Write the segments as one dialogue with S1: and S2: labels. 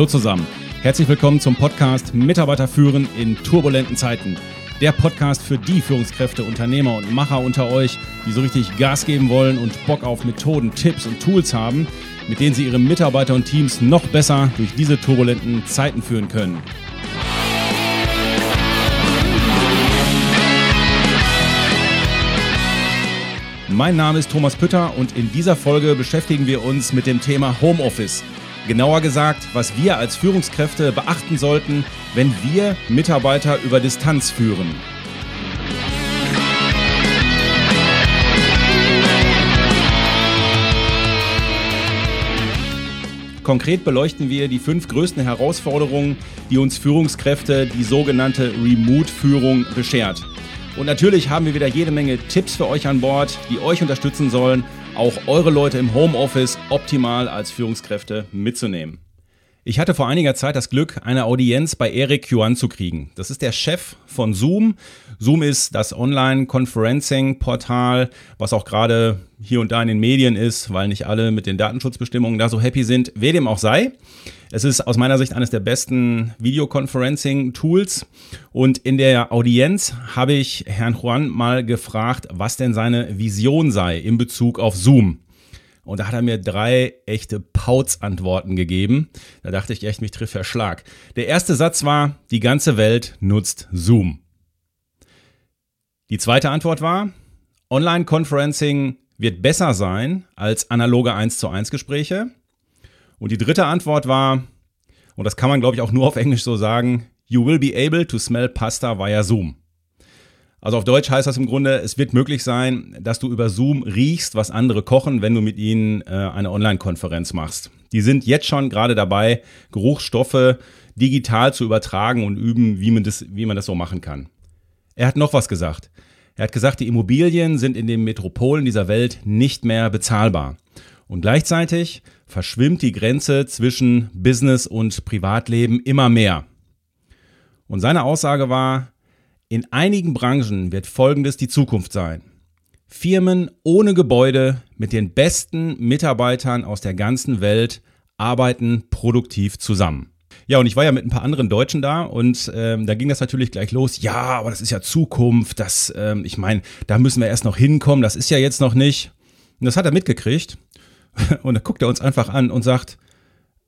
S1: Hallo zusammen. Herzlich willkommen zum Podcast Mitarbeiter führen in turbulenten Zeiten. Der Podcast für die Führungskräfte, Unternehmer und Macher unter euch, die so richtig Gas geben wollen und Bock auf Methoden, Tipps und Tools haben, mit denen sie ihre Mitarbeiter und Teams noch besser durch diese turbulenten Zeiten führen können. Mein Name ist Thomas Pütter und in dieser Folge beschäftigen wir uns mit dem Thema Homeoffice. Genauer gesagt, was wir als Führungskräfte beachten sollten, wenn wir Mitarbeiter über Distanz führen. Konkret beleuchten wir die fünf größten Herausforderungen, die uns Führungskräfte, die sogenannte Remote-Führung, beschert. Und natürlich haben wir wieder jede Menge Tipps für euch an Bord, die euch unterstützen sollen, auch eure Leute im Homeoffice optimal als Führungskräfte mitzunehmen. Ich hatte vor einiger Zeit das Glück, eine Audienz bei Eric Yuan zu kriegen. Das ist der Chef von Zoom. Zoom ist das Online-Conferencing-Portal, was auch gerade hier und da in den Medien ist, weil nicht alle mit den Datenschutzbestimmungen da so happy sind. Wer dem auch sei. Es ist aus meiner Sicht eines der besten Videoconferencing-Tools. Und in der Audienz habe ich Herrn Juan mal gefragt, was denn seine Vision sei in Bezug auf Zoom. Und da hat er mir drei echte Pauz-Antworten gegeben. Da dachte ich echt, mich trifft der Schlag. Der erste Satz war, die ganze Welt nutzt Zoom. Die zweite Antwort war, Online-Conferencing wird besser sein als analoge 1 zu 1 Gespräche. Und die dritte Antwort war, und das kann man glaube ich auch nur auf Englisch so sagen, you will be able to smell pasta via Zoom. Also auf Deutsch heißt das im Grunde, es wird möglich sein, dass du über Zoom riechst, was andere kochen, wenn du mit ihnen äh, eine Online-Konferenz machst. Die sind jetzt schon gerade dabei, Geruchsstoffe digital zu übertragen und üben, wie man, das, wie man das so machen kann. Er hat noch was gesagt. Er hat gesagt, die Immobilien sind in den Metropolen dieser Welt nicht mehr bezahlbar. Und gleichzeitig verschwimmt die Grenze zwischen Business und Privatleben immer mehr. Und seine Aussage war, in einigen Branchen wird Folgendes die Zukunft sein. Firmen ohne Gebäude mit den besten Mitarbeitern aus der ganzen Welt arbeiten produktiv zusammen. Ja, und ich war ja mit ein paar anderen Deutschen da und ähm, da ging das natürlich gleich los. Ja, aber das ist ja Zukunft. Das, ähm, ich meine, da müssen wir erst noch hinkommen. Das ist ja jetzt noch nicht. Und das hat er mitgekriegt. Und da guckt er uns einfach an und sagt,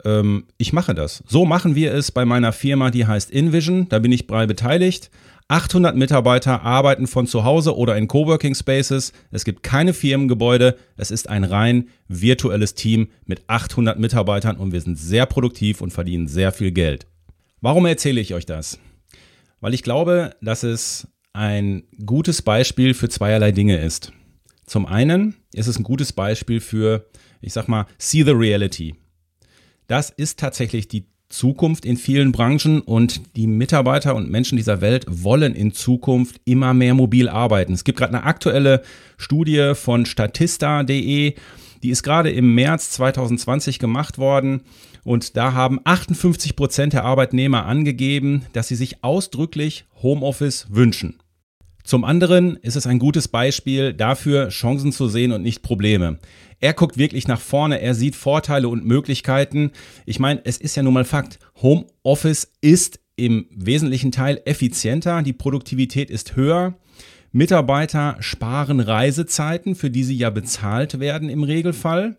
S1: ähm, ich mache das. So machen wir es bei meiner Firma, die heißt InVision. Da bin ich bei beteiligt. 800 Mitarbeiter arbeiten von zu Hause oder in Coworking Spaces. Es gibt keine Firmengebäude. Es ist ein rein virtuelles Team mit 800 Mitarbeitern und wir sind sehr produktiv und verdienen sehr viel Geld. Warum erzähle ich euch das? Weil ich glaube, dass es ein gutes Beispiel für zweierlei Dinge ist. Zum einen ist es ein gutes Beispiel für, ich sag mal, see the reality. Das ist tatsächlich die Zukunft in vielen Branchen und die Mitarbeiter und Menschen dieser Welt wollen in Zukunft immer mehr mobil arbeiten. Es gibt gerade eine aktuelle Studie von statista.de, die ist gerade im März 2020 gemacht worden und da haben 58 Prozent der Arbeitnehmer angegeben, dass sie sich ausdrücklich Homeoffice wünschen. Zum anderen ist es ein gutes Beispiel dafür, Chancen zu sehen und nicht Probleme. Er guckt wirklich nach vorne, er sieht Vorteile und Möglichkeiten. Ich meine, es ist ja nun mal Fakt, Homeoffice ist im wesentlichen Teil effizienter, die Produktivität ist höher. Mitarbeiter sparen Reisezeiten, für die sie ja bezahlt werden im Regelfall.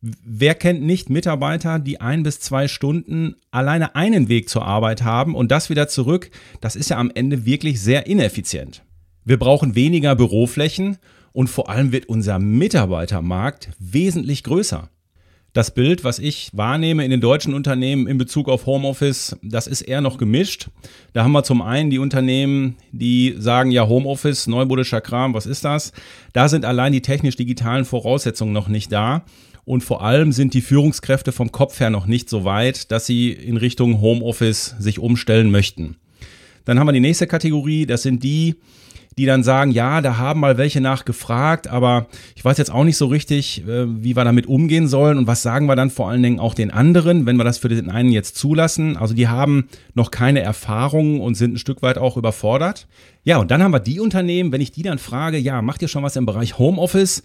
S1: Wer kennt nicht Mitarbeiter, die ein bis zwei Stunden alleine einen Weg zur Arbeit haben und das wieder zurück? Das ist ja am Ende wirklich sehr ineffizient. Wir brauchen weniger Büroflächen und vor allem wird unser Mitarbeitermarkt wesentlich größer. Das Bild, was ich wahrnehme in den deutschen Unternehmen in Bezug auf Homeoffice, das ist eher noch gemischt. Da haben wir zum einen die Unternehmen, die sagen, ja, Homeoffice, neumodischer Kram, was ist das? Da sind allein die technisch-digitalen Voraussetzungen noch nicht da. Und vor allem sind die Führungskräfte vom Kopf her noch nicht so weit, dass sie in Richtung Homeoffice sich umstellen möchten. Dann haben wir die nächste Kategorie, das sind die, die dann sagen, ja, da haben mal welche nachgefragt, aber ich weiß jetzt auch nicht so richtig, äh, wie wir damit umgehen sollen und was sagen wir dann vor allen Dingen auch den anderen, wenn wir das für den einen jetzt zulassen. Also die haben noch keine Erfahrung und sind ein Stück weit auch überfordert. Ja, und dann haben wir die Unternehmen, wenn ich die dann frage, ja, macht ihr schon was im Bereich Homeoffice?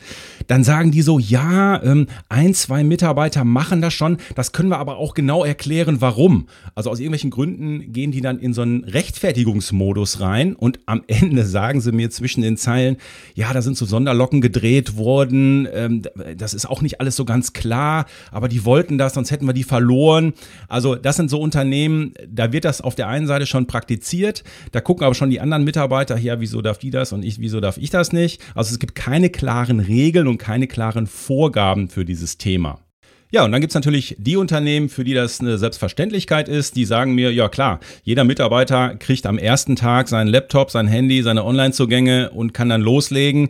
S1: Dann sagen die so, ja, ähm, ein, zwei Mitarbeiter machen das schon. Das können wir aber auch genau erklären, warum. Also aus irgendwelchen Gründen gehen die dann in so einen Rechtfertigungsmodus rein und am Ende sagen sie mir zwischen den Zeilen, ja, da sind so Sonderlocken gedreht worden. Ähm, das ist auch nicht alles so ganz klar, aber die wollten das, sonst hätten wir die verloren. Also das sind so Unternehmen, da wird das auf der einen Seite schon praktiziert, da gucken aber schon die anderen Mitarbeiter Mitarbeiter, ja, wieso darf die das und ich, wieso darf ich das nicht? Also es gibt keine klaren Regeln und keine klaren Vorgaben für dieses Thema. Ja, und dann gibt's natürlich die Unternehmen, für die das eine Selbstverständlichkeit ist, die sagen mir, ja klar, jeder Mitarbeiter kriegt am ersten Tag seinen Laptop, sein Handy, seine Online-Zugänge und kann dann loslegen.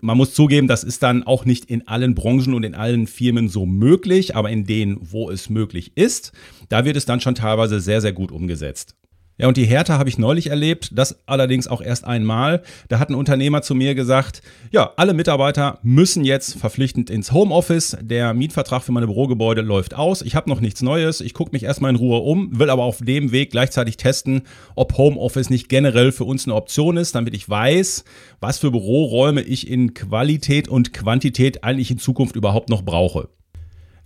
S1: Man muss zugeben, das ist dann auch nicht in allen Branchen und in allen Firmen so möglich, aber in denen, wo es möglich ist, da wird es dann schon teilweise sehr, sehr gut umgesetzt. Ja, und die Härte habe ich neulich erlebt, das allerdings auch erst einmal. Da hat ein Unternehmer zu mir gesagt, ja, alle Mitarbeiter müssen jetzt verpflichtend ins Homeoffice. Der Mietvertrag für meine Bürogebäude läuft aus. Ich habe noch nichts Neues. Ich gucke mich erstmal in Ruhe um, will aber auf dem Weg gleichzeitig testen, ob Homeoffice nicht generell für uns eine Option ist, damit ich weiß, was für Büroräume ich in Qualität und Quantität eigentlich in Zukunft überhaupt noch brauche.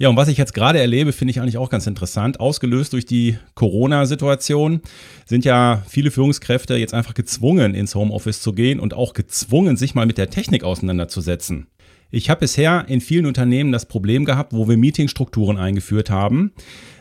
S1: Ja, und was ich jetzt gerade erlebe, finde ich eigentlich auch ganz interessant. Ausgelöst durch die Corona-Situation sind ja viele Führungskräfte jetzt einfach gezwungen, ins Homeoffice zu gehen und auch gezwungen, sich mal mit der Technik auseinanderzusetzen. Ich habe bisher in vielen Unternehmen das Problem gehabt, wo wir Meetingstrukturen eingeführt haben,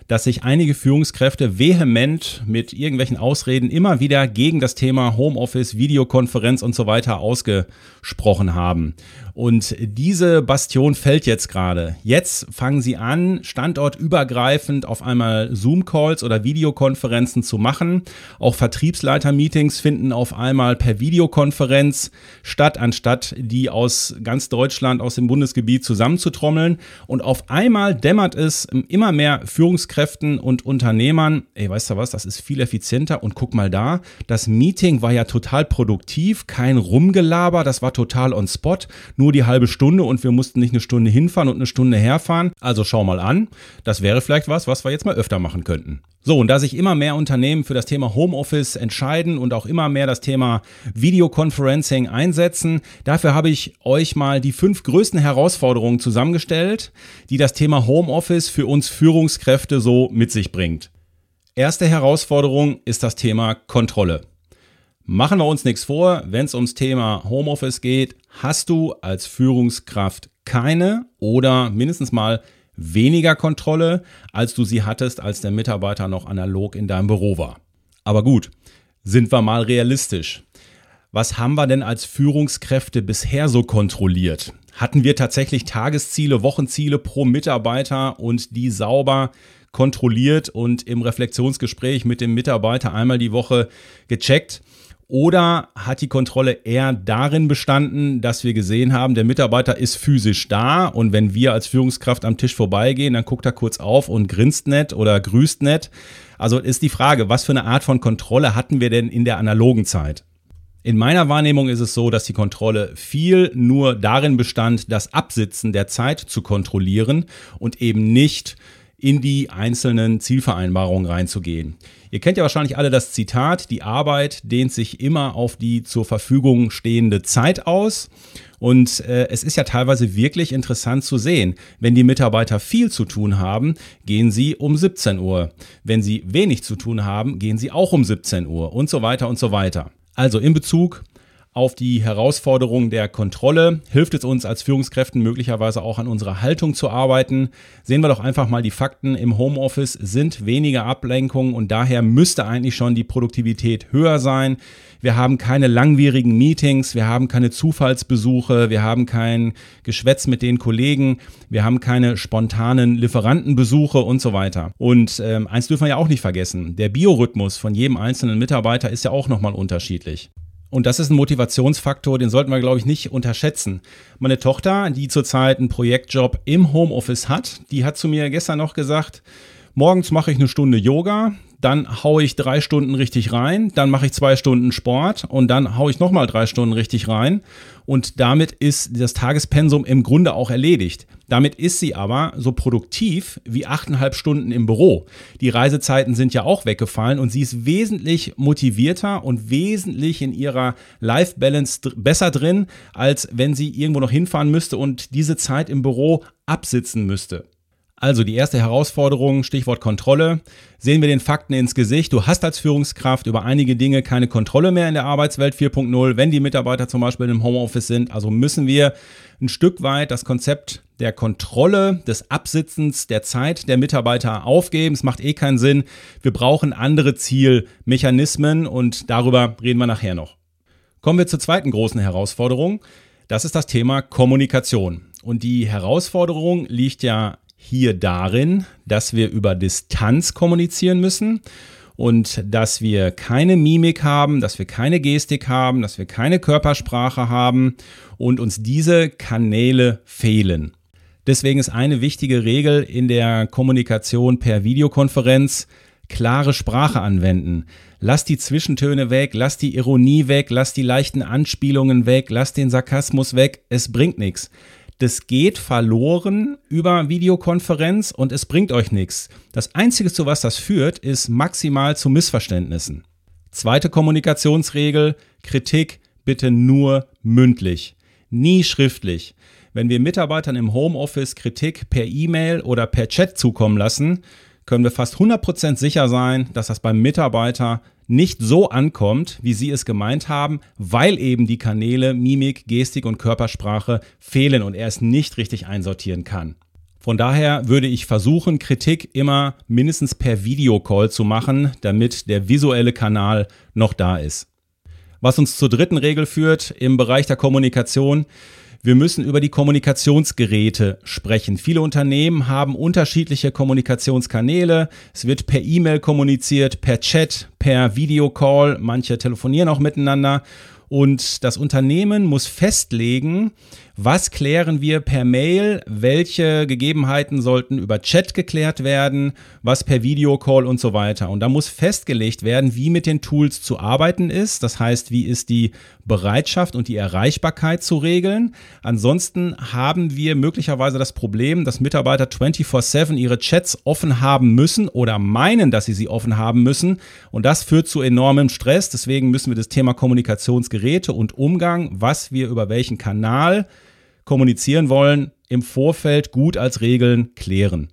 S1: dass sich einige Führungskräfte vehement mit irgendwelchen Ausreden immer wieder gegen das Thema Homeoffice, Videokonferenz und so weiter ausgesprochen haben. Und diese Bastion fällt jetzt gerade. Jetzt fangen sie an, standortübergreifend auf einmal Zoom-Calls oder Videokonferenzen zu machen. Auch Vertriebsleiter-Meetings finden auf einmal per Videokonferenz statt, anstatt die aus ganz Deutschland, aus dem Bundesgebiet zusammenzutrommeln. Und auf einmal dämmert es immer mehr Führungskräfte, Führungskräften und Unternehmern, ey, weißt du was, das ist viel effizienter. Und guck mal da, das Meeting war ja total produktiv, kein Rumgelaber, das war total on spot, nur die halbe Stunde und wir mussten nicht eine Stunde hinfahren und eine Stunde herfahren. Also schau mal an, das wäre vielleicht was, was wir jetzt mal öfter machen könnten. So, und da sich immer mehr Unternehmen für das Thema Homeoffice entscheiden und auch immer mehr das Thema Videoconferencing einsetzen, dafür habe ich euch mal die fünf größten Herausforderungen zusammengestellt, die das Thema Homeoffice für uns Führungskräfte so mit sich bringt. Erste Herausforderung ist das Thema Kontrolle. Machen wir uns nichts vor, wenn es ums Thema Homeoffice geht, hast du als Führungskraft keine oder mindestens mal weniger Kontrolle, als du sie hattest, als der Mitarbeiter noch analog in deinem Büro war. Aber gut, sind wir mal realistisch. Was haben wir denn als Führungskräfte bisher so kontrolliert? Hatten wir tatsächlich Tagesziele, Wochenziele pro Mitarbeiter und die sauber kontrolliert und im Reflexionsgespräch mit dem Mitarbeiter einmal die Woche gecheckt? Oder hat die Kontrolle eher darin bestanden, dass wir gesehen haben, der Mitarbeiter ist physisch da und wenn wir als Führungskraft am Tisch vorbeigehen, dann guckt er kurz auf und grinst nett oder grüßt nett. Also ist die Frage, was für eine Art von Kontrolle hatten wir denn in der analogen Zeit? In meiner Wahrnehmung ist es so, dass die Kontrolle viel nur darin bestand, das Absitzen der Zeit zu kontrollieren und eben nicht in die einzelnen Zielvereinbarungen reinzugehen. Ihr kennt ja wahrscheinlich alle das Zitat, die Arbeit dehnt sich immer auf die zur Verfügung stehende Zeit aus. Und äh, es ist ja teilweise wirklich interessant zu sehen. Wenn die Mitarbeiter viel zu tun haben, gehen sie um 17 Uhr. Wenn sie wenig zu tun haben, gehen sie auch um 17 Uhr und so weiter und so weiter. Also in Bezug auf die Herausforderung der Kontrolle hilft es uns als Führungskräften möglicherweise auch an unserer Haltung zu arbeiten. Sehen wir doch einfach mal die Fakten. Im Homeoffice sind weniger Ablenkungen und daher müsste eigentlich schon die Produktivität höher sein. Wir haben keine langwierigen Meetings, wir haben keine Zufallsbesuche, wir haben kein Geschwätz mit den Kollegen, wir haben keine spontanen Lieferantenbesuche und so weiter. Und ähm, eins dürfen wir ja auch nicht vergessen, der Biorhythmus von jedem einzelnen Mitarbeiter ist ja auch nochmal unterschiedlich. Und das ist ein Motivationsfaktor, den sollten wir, glaube ich, nicht unterschätzen. Meine Tochter, die zurzeit einen Projektjob im Homeoffice hat, die hat zu mir gestern noch gesagt, morgens mache ich eine Stunde Yoga, dann haue ich drei Stunden richtig rein, dann mache ich zwei Stunden Sport und dann haue ich nochmal drei Stunden richtig rein. Und damit ist das Tagespensum im Grunde auch erledigt. Damit ist sie aber so produktiv wie achteinhalb Stunden im Büro. Die Reisezeiten sind ja auch weggefallen und sie ist wesentlich motivierter und wesentlich in ihrer Life Balance besser drin, als wenn sie irgendwo noch hinfahren müsste und diese Zeit im Büro absitzen müsste. Also die erste Herausforderung, Stichwort Kontrolle. Sehen wir den Fakten ins Gesicht. Du hast als Führungskraft über einige Dinge keine Kontrolle mehr in der Arbeitswelt 4.0, wenn die Mitarbeiter zum Beispiel im Homeoffice sind. Also müssen wir ein Stück weit das Konzept der Kontrolle, des Absitzens der Zeit der Mitarbeiter aufgeben. Es macht eh keinen Sinn. Wir brauchen andere Zielmechanismen und darüber reden wir nachher noch. Kommen wir zur zweiten großen Herausforderung. Das ist das Thema Kommunikation. Und die Herausforderung liegt ja hier darin, dass wir über Distanz kommunizieren müssen und dass wir keine Mimik haben, dass wir keine Gestik haben, dass wir keine Körpersprache haben und uns diese Kanäle fehlen. Deswegen ist eine wichtige Regel in der Kommunikation per Videokonferenz klare Sprache anwenden. Lass die Zwischentöne weg, lass die Ironie weg, lass die leichten Anspielungen weg, lass den Sarkasmus weg. Es bringt nichts das geht verloren über Videokonferenz und es bringt euch nichts. Das Einzige, zu was das führt, ist maximal zu Missverständnissen. Zweite Kommunikationsregel, Kritik bitte nur mündlich, nie schriftlich. Wenn wir Mitarbeitern im Homeoffice Kritik per E-Mail oder per Chat zukommen lassen, können wir fast 100% sicher sein, dass das beim Mitarbeiter nicht so ankommt, wie Sie es gemeint haben, weil eben die Kanäle Mimik, Gestik und Körpersprache fehlen und er es nicht richtig einsortieren kann. Von daher würde ich versuchen, Kritik immer mindestens per Videocall zu machen, damit der visuelle Kanal noch da ist. Was uns zur dritten Regel führt im Bereich der Kommunikation, wir müssen über die Kommunikationsgeräte sprechen. Viele Unternehmen haben unterschiedliche Kommunikationskanäle. Es wird per E-Mail kommuniziert, per Chat, per Videocall. Manche telefonieren auch miteinander. Und das Unternehmen muss festlegen, was klären wir per Mail, welche Gegebenheiten sollten über Chat geklärt werden, was per Videocall und so weiter. Und da muss festgelegt werden, wie mit den Tools zu arbeiten ist. Das heißt, wie ist die Bereitschaft und die Erreichbarkeit zu regeln. Ansonsten haben wir möglicherweise das Problem, dass Mitarbeiter 24/7 ihre Chats offen haben müssen oder meinen, dass sie sie offen haben müssen. Und das führt zu enormem Stress. Deswegen müssen wir das Thema Kommunikationsgeräte und Umgang, was wir über welchen Kanal kommunizieren wollen, im Vorfeld gut als Regeln klären.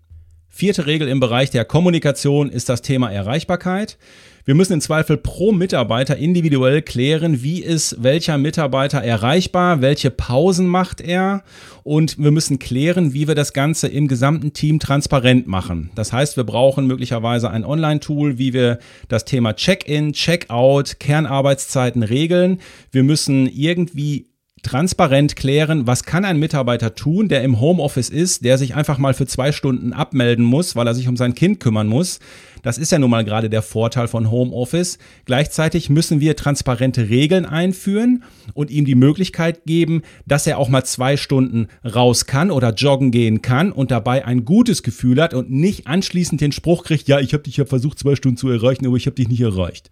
S1: Vierte Regel im Bereich der Kommunikation ist das Thema Erreichbarkeit. Wir müssen im Zweifel pro Mitarbeiter individuell klären, wie ist welcher Mitarbeiter erreichbar, welche Pausen macht er und wir müssen klären, wie wir das Ganze im gesamten Team transparent machen. Das heißt, wir brauchen möglicherweise ein Online-Tool, wie wir das Thema Check-in, Check-out, Kernarbeitszeiten regeln. Wir müssen irgendwie transparent klären, was kann ein Mitarbeiter tun, der im Homeoffice ist, der sich einfach mal für zwei Stunden abmelden muss, weil er sich um sein Kind kümmern muss. Das ist ja nun mal gerade der Vorteil von Homeoffice. Gleichzeitig müssen wir transparente Regeln einführen und ihm die Möglichkeit geben, dass er auch mal zwei Stunden raus kann oder joggen gehen kann und dabei ein gutes Gefühl hat und nicht anschließend den Spruch kriegt, ja, ich habe dich ja versucht, zwei Stunden zu erreichen, aber ich habe dich nicht erreicht.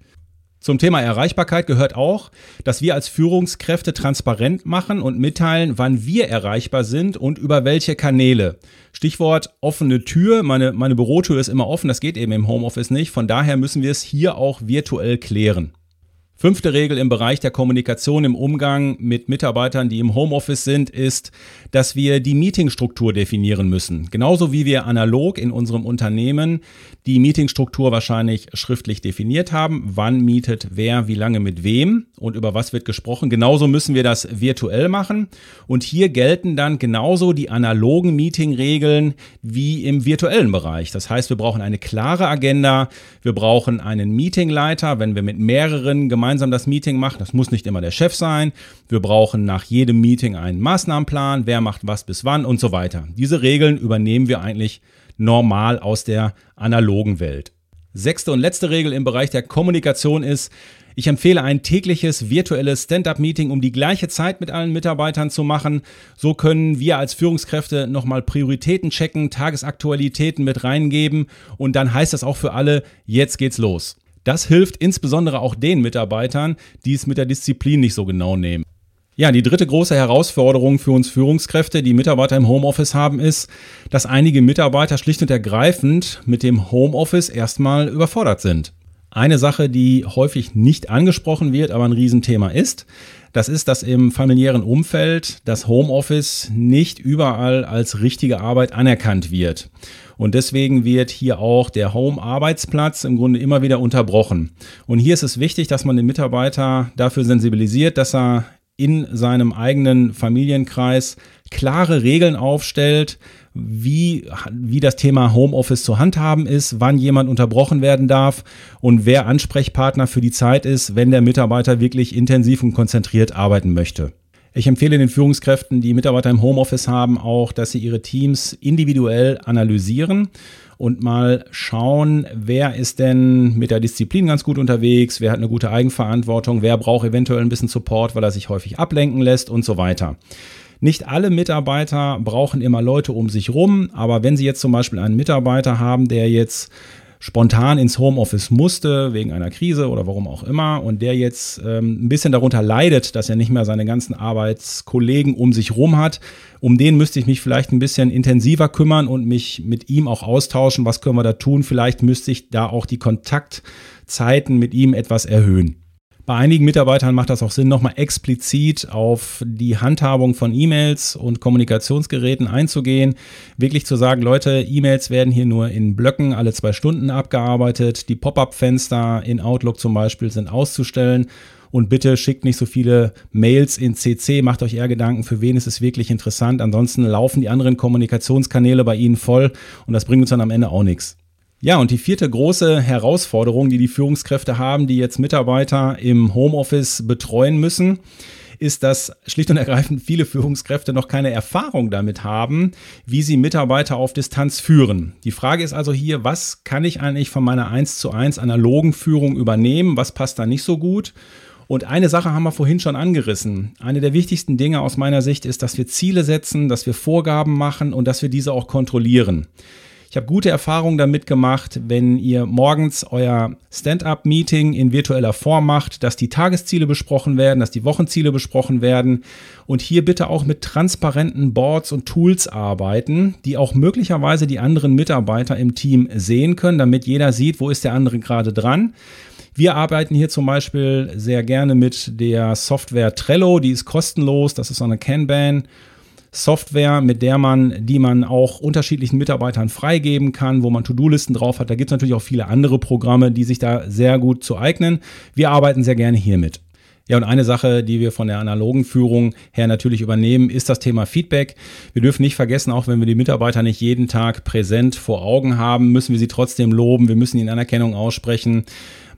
S1: Zum Thema Erreichbarkeit gehört auch, dass wir als Führungskräfte transparent machen und mitteilen, wann wir erreichbar sind und über welche Kanäle. Stichwort offene Tür. Meine, meine Bürotür ist immer offen. Das geht eben im Homeoffice nicht. Von daher müssen wir es hier auch virtuell klären. Fünfte Regel im Bereich der Kommunikation im Umgang mit Mitarbeitern, die im Homeoffice sind, ist, dass wir die Meetingstruktur definieren müssen. Genauso wie wir analog in unserem Unternehmen die Meetingstruktur wahrscheinlich schriftlich definiert haben. Wann mietet wer, wie lange mit wem und über was wird gesprochen. Genauso müssen wir das virtuell machen. Und hier gelten dann genauso die analogen Meetingregeln wie im virtuellen Bereich. Das heißt, wir brauchen eine klare Agenda. Wir brauchen einen Meetingleiter, wenn wir mit mehreren gemeinsam gemeinsam das Meeting machen. Das muss nicht immer der Chef sein. Wir brauchen nach jedem Meeting einen Maßnahmenplan, wer macht was bis wann und so weiter. Diese Regeln übernehmen wir eigentlich normal aus der analogen Welt. Sechste und letzte Regel im Bereich der Kommunikation ist, Ich empfehle ein tägliches virtuelles Stand-up-Meeting, um die gleiche Zeit mit allen Mitarbeitern zu machen. So können wir als Führungskräfte nochmal Prioritäten checken, Tagesaktualitäten mit reingeben und dann heißt das auch für alle, jetzt geht's los. Das hilft insbesondere auch den Mitarbeitern, die es mit der Disziplin nicht so genau nehmen. Ja, die dritte große Herausforderung für uns Führungskräfte, die Mitarbeiter im Homeoffice haben, ist, dass einige Mitarbeiter schlicht und ergreifend mit dem Homeoffice erstmal überfordert sind. Eine Sache, die häufig nicht angesprochen wird, aber ein Riesenthema ist, das ist, dass im familiären Umfeld das Homeoffice nicht überall als richtige Arbeit anerkannt wird. Und deswegen wird hier auch der Home-Arbeitsplatz im Grunde immer wieder unterbrochen. Und hier ist es wichtig, dass man den Mitarbeiter dafür sensibilisiert, dass er in seinem eigenen Familienkreis klare Regeln aufstellt, wie, wie das Thema Homeoffice zu handhaben ist, wann jemand unterbrochen werden darf und wer Ansprechpartner für die Zeit ist, wenn der Mitarbeiter wirklich intensiv und konzentriert arbeiten möchte. Ich empfehle den Führungskräften, die Mitarbeiter im Homeoffice haben, auch, dass sie ihre Teams individuell analysieren und mal schauen, wer ist denn mit der Disziplin ganz gut unterwegs, wer hat eine gute Eigenverantwortung, wer braucht eventuell ein bisschen Support, weil er sich häufig ablenken lässt und so weiter. Nicht alle Mitarbeiter brauchen immer Leute um sich rum, aber wenn Sie jetzt zum Beispiel einen Mitarbeiter haben, der jetzt spontan ins Homeoffice musste, wegen einer Krise oder warum auch immer, und der jetzt ähm, ein bisschen darunter leidet, dass er nicht mehr seine ganzen Arbeitskollegen um sich rum hat, um den müsste ich mich vielleicht ein bisschen intensiver kümmern und mich mit ihm auch austauschen. Was können wir da tun? Vielleicht müsste ich da auch die Kontaktzeiten mit ihm etwas erhöhen. Bei einigen Mitarbeitern macht das auch Sinn, nochmal explizit auf die Handhabung von E-Mails und Kommunikationsgeräten einzugehen. Wirklich zu sagen, Leute, E-Mails werden hier nur in Blöcken alle zwei Stunden abgearbeitet. Die Pop-up-Fenster in Outlook zum Beispiel sind auszustellen. Und bitte schickt nicht so viele Mails in CC, macht euch eher Gedanken, für wen ist es wirklich interessant. Ansonsten laufen die anderen Kommunikationskanäle bei Ihnen voll und das bringt uns dann am Ende auch nichts. Ja, und die vierte große Herausforderung, die die Führungskräfte haben, die jetzt Mitarbeiter im Homeoffice betreuen müssen, ist, dass schlicht und ergreifend viele Führungskräfte noch keine Erfahrung damit haben, wie sie Mitarbeiter auf Distanz führen. Die Frage ist also hier, was kann ich eigentlich von meiner 1 zu 1 analogen Führung übernehmen? Was passt da nicht so gut? Und eine Sache haben wir vorhin schon angerissen. Eine der wichtigsten Dinge aus meiner Sicht ist, dass wir Ziele setzen, dass wir Vorgaben machen und dass wir diese auch kontrollieren. Ich habe gute Erfahrungen damit gemacht, wenn ihr morgens euer Stand-up-Meeting in virtueller Form macht, dass die Tagesziele besprochen werden, dass die Wochenziele besprochen werden und hier bitte auch mit transparenten Boards und Tools arbeiten, die auch möglicherweise die anderen Mitarbeiter im Team sehen können, damit jeder sieht, wo ist der andere gerade dran. Wir arbeiten hier zum Beispiel sehr gerne mit der Software Trello, die ist kostenlos, das ist so eine Kanban. Software, mit der man, die man auch unterschiedlichen Mitarbeitern freigeben kann, wo man To-Do-Listen drauf hat. Da gibt es natürlich auch viele andere Programme, die sich da sehr gut zu eignen. Wir arbeiten sehr gerne hiermit. Ja, und eine Sache, die wir von der analogen Führung her natürlich übernehmen, ist das Thema Feedback. Wir dürfen nicht vergessen, auch wenn wir die Mitarbeiter nicht jeden Tag präsent vor Augen haben, müssen wir sie trotzdem loben. Wir müssen ihnen Anerkennung aussprechen.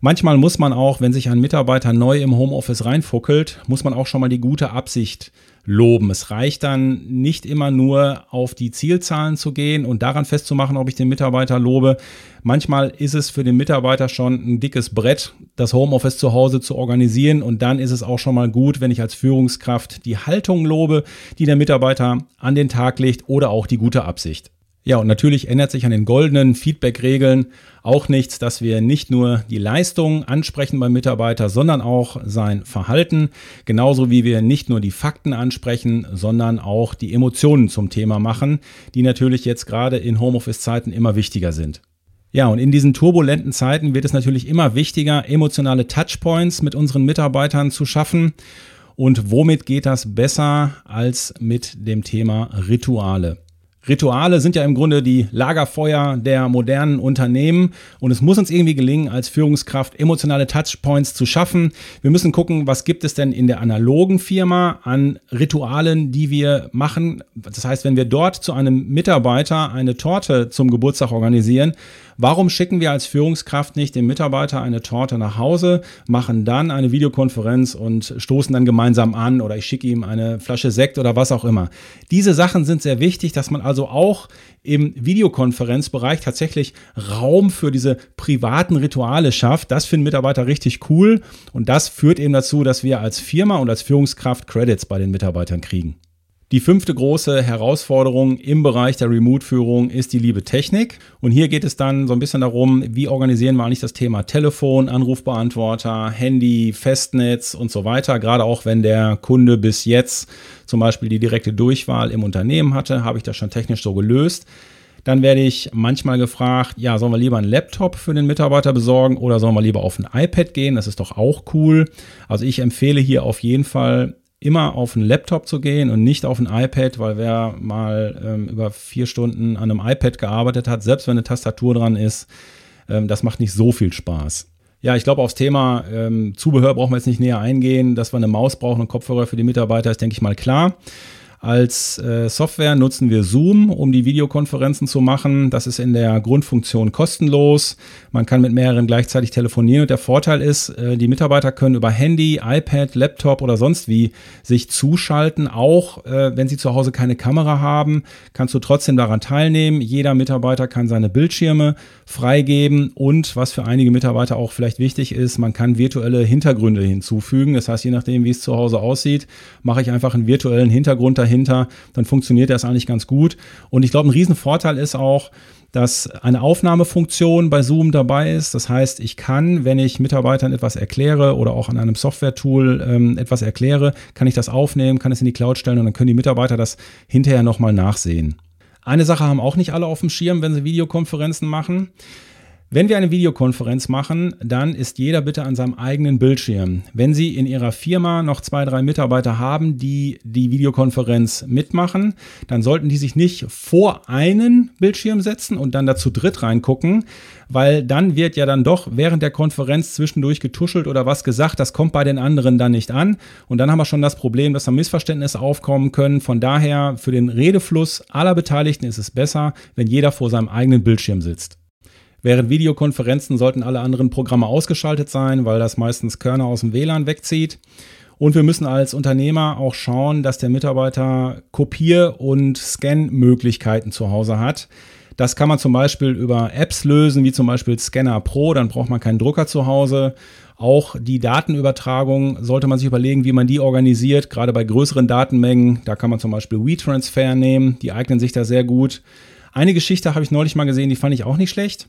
S1: Manchmal muss man auch, wenn sich ein Mitarbeiter neu im Homeoffice reinfuckelt, muss man auch schon mal die gute Absicht loben. Es reicht dann nicht immer nur auf die Zielzahlen zu gehen und daran festzumachen, ob ich den Mitarbeiter lobe. Manchmal ist es für den Mitarbeiter schon ein dickes Brett, das Homeoffice zu Hause zu organisieren und dann ist es auch schon mal gut, wenn ich als Führungskraft die Haltung lobe, die der Mitarbeiter an den Tag legt oder auch die gute Absicht. Ja, und natürlich ändert sich an den goldenen Feedback-Regeln auch nichts, dass wir nicht nur die Leistung ansprechen beim Mitarbeiter, sondern auch sein Verhalten. Genauso wie wir nicht nur die Fakten ansprechen, sondern auch die Emotionen zum Thema machen, die natürlich jetzt gerade in Homeoffice-Zeiten immer wichtiger sind. Ja, und in diesen turbulenten Zeiten wird es natürlich immer wichtiger, emotionale Touchpoints mit unseren Mitarbeitern zu schaffen. Und womit geht das besser als mit dem Thema Rituale? Rituale sind ja im Grunde die Lagerfeuer der modernen Unternehmen und es muss uns irgendwie gelingen, als Führungskraft emotionale Touchpoints zu schaffen. Wir müssen gucken, was gibt es denn in der analogen Firma an Ritualen, die wir machen. Das heißt, wenn wir dort zu einem Mitarbeiter eine Torte zum Geburtstag organisieren, Warum schicken wir als Führungskraft nicht dem Mitarbeiter eine Torte nach Hause, machen dann eine Videokonferenz und stoßen dann gemeinsam an oder ich schicke ihm eine Flasche Sekt oder was auch immer. Diese Sachen sind sehr wichtig, dass man also auch im Videokonferenzbereich tatsächlich Raum für diese privaten Rituale schafft. Das finden Mitarbeiter richtig cool und das führt eben dazu, dass wir als Firma und als Führungskraft Credits bei den Mitarbeitern kriegen. Die fünfte große Herausforderung im Bereich der Remote-Führung ist die liebe Technik. Und hier geht es dann so ein bisschen darum, wie organisieren wir eigentlich das Thema Telefon, Anrufbeantworter, Handy, Festnetz und so weiter. Gerade auch wenn der Kunde bis jetzt zum Beispiel die direkte Durchwahl im Unternehmen hatte, habe ich das schon technisch so gelöst. Dann werde ich manchmal gefragt, ja, sollen wir lieber einen Laptop für den Mitarbeiter besorgen oder sollen wir lieber auf ein iPad gehen? Das ist doch auch cool. Also ich empfehle hier auf jeden Fall immer auf einen Laptop zu gehen und nicht auf ein iPad, weil wer mal ähm, über vier Stunden an einem iPad gearbeitet hat, selbst wenn eine Tastatur dran ist, ähm, das macht nicht so viel Spaß. Ja, ich glaube, aufs Thema ähm, Zubehör brauchen wir jetzt nicht näher eingehen. Dass wir eine Maus brauchen und Kopfhörer für die Mitarbeiter, ist, denke ich mal, klar. Als äh, Software nutzen wir Zoom, um die Videokonferenzen zu machen. Das ist in der Grundfunktion kostenlos. Man kann mit mehreren gleichzeitig telefonieren und der Vorteil ist, äh, die Mitarbeiter können über Handy, iPad, Laptop oder sonst wie sich zuschalten. Auch äh, wenn sie zu Hause keine Kamera haben, kannst du trotzdem daran teilnehmen. Jeder Mitarbeiter kann seine Bildschirme freigeben und was für einige Mitarbeiter auch vielleicht wichtig ist, man kann virtuelle Hintergründe hinzufügen. Das heißt, je nachdem, wie es zu Hause aussieht, mache ich einfach einen virtuellen Hintergrund dahinter dahinter, dann funktioniert das eigentlich ganz gut. Und ich glaube, ein Riesenvorteil ist auch, dass eine Aufnahmefunktion bei Zoom dabei ist. Das heißt, ich kann, wenn ich Mitarbeitern etwas erkläre oder auch an einem Software-Tool ähm, etwas erkläre, kann ich das aufnehmen, kann es in die Cloud stellen und dann können die Mitarbeiter das hinterher nochmal nachsehen. Eine Sache haben auch nicht alle auf dem Schirm, wenn sie Videokonferenzen machen. Wenn wir eine Videokonferenz machen, dann ist jeder bitte an seinem eigenen Bildschirm. Wenn Sie in Ihrer Firma noch zwei, drei Mitarbeiter haben, die die Videokonferenz mitmachen, dann sollten die sich nicht vor einen Bildschirm setzen und dann dazu dritt reingucken, weil dann wird ja dann doch während der Konferenz zwischendurch getuschelt oder was gesagt. Das kommt bei den anderen dann nicht an. Und dann haben wir schon das Problem, dass da Missverständnisse aufkommen können. Von daher, für den Redefluss aller Beteiligten ist es besser, wenn jeder vor seinem eigenen Bildschirm sitzt. Während Videokonferenzen sollten alle anderen Programme ausgeschaltet sein, weil das meistens Körner aus dem WLAN wegzieht. Und wir müssen als Unternehmer auch schauen, dass der Mitarbeiter Kopier- und Scan-Möglichkeiten zu Hause hat. Das kann man zum Beispiel über Apps lösen, wie zum Beispiel Scanner Pro, dann braucht man keinen Drucker zu Hause. Auch die Datenübertragung sollte man sich überlegen, wie man die organisiert. Gerade bei größeren Datenmengen, da kann man zum Beispiel WeTransfer nehmen, die eignen sich da sehr gut. Eine Geschichte habe ich neulich mal gesehen, die fand ich auch nicht schlecht.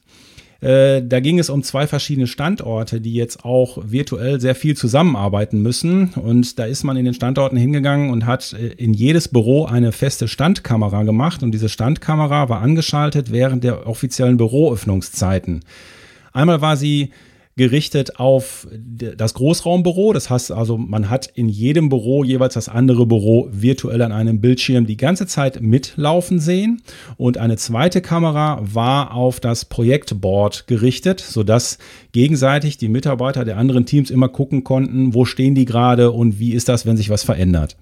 S1: Äh, da ging es um zwei verschiedene Standorte, die jetzt auch virtuell sehr viel zusammenarbeiten müssen. Und da ist man in den Standorten hingegangen und hat äh, in jedes Büro eine feste Standkamera gemacht. Und diese Standkamera war angeschaltet während der offiziellen Büroöffnungszeiten. Einmal war sie gerichtet auf das Großraumbüro. Das heißt also, man hat in jedem Büro jeweils das andere Büro virtuell an einem Bildschirm die ganze Zeit mitlaufen sehen. Und eine zweite Kamera war auf das Projektboard gerichtet, sodass gegenseitig die Mitarbeiter der anderen Teams immer gucken konnten, wo stehen die gerade und wie ist das, wenn sich was verändert.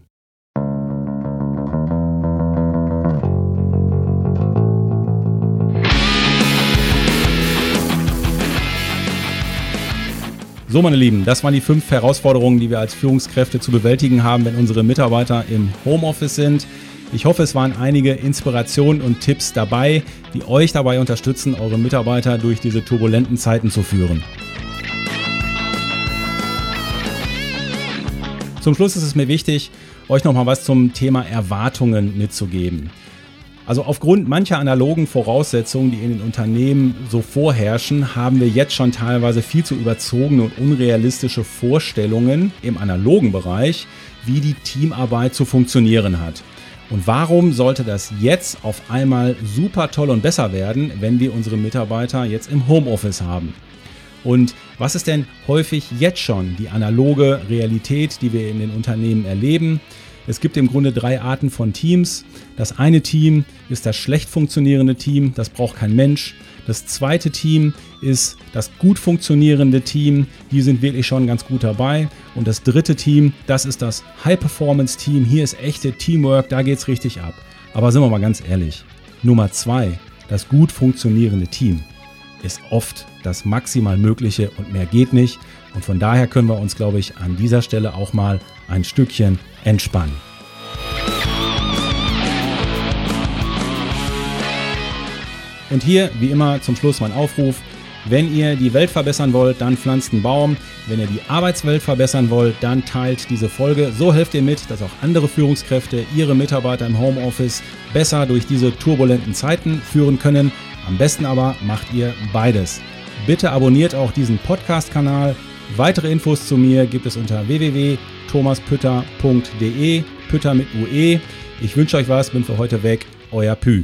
S1: So, meine Lieben, das waren die fünf Herausforderungen, die wir als Führungskräfte zu bewältigen haben, wenn unsere Mitarbeiter im Homeoffice sind. Ich hoffe, es waren einige Inspirationen und Tipps dabei, die euch dabei unterstützen, eure Mitarbeiter durch diese turbulenten Zeiten zu führen. Zum Schluss ist es mir wichtig, euch noch mal was zum Thema Erwartungen mitzugeben. Also aufgrund mancher analogen Voraussetzungen, die in den Unternehmen so vorherrschen, haben wir jetzt schon teilweise viel zu überzogene und unrealistische Vorstellungen im analogen Bereich, wie die Teamarbeit zu funktionieren hat. Und warum sollte das jetzt auf einmal super toll und besser werden, wenn wir unsere Mitarbeiter jetzt im Homeoffice haben? Und was ist denn häufig jetzt schon die analoge Realität, die wir in den Unternehmen erleben? Es gibt im Grunde drei Arten von Teams. Das eine Team ist das schlecht funktionierende Team, das braucht kein Mensch. Das zweite Team ist das gut funktionierende Team, die sind wirklich schon ganz gut dabei. Und das dritte Team, das ist das High-Performance-Team. Hier ist echte Teamwork, da geht es richtig ab. Aber sind wir mal ganz ehrlich, Nummer zwei, das gut funktionierende Team ist oft das maximal Mögliche und mehr geht nicht. Und von daher können wir uns, glaube ich, an dieser Stelle auch mal ein Stückchen entspannen. Und hier, wie immer, zum Schluss mein Aufruf. Wenn ihr die Welt verbessern wollt, dann pflanzt einen Baum. Wenn ihr die Arbeitswelt verbessern wollt, dann teilt diese Folge. So helft ihr mit, dass auch andere Führungskräfte ihre Mitarbeiter im Homeoffice besser durch diese turbulenten Zeiten führen können. Am besten aber macht ihr beides. Bitte abonniert auch diesen Podcast-Kanal. Weitere Infos zu mir gibt es unter www.thomaspütter.de, Pütter mit UE. Ich wünsche euch was, bin für heute weg, euer Pü.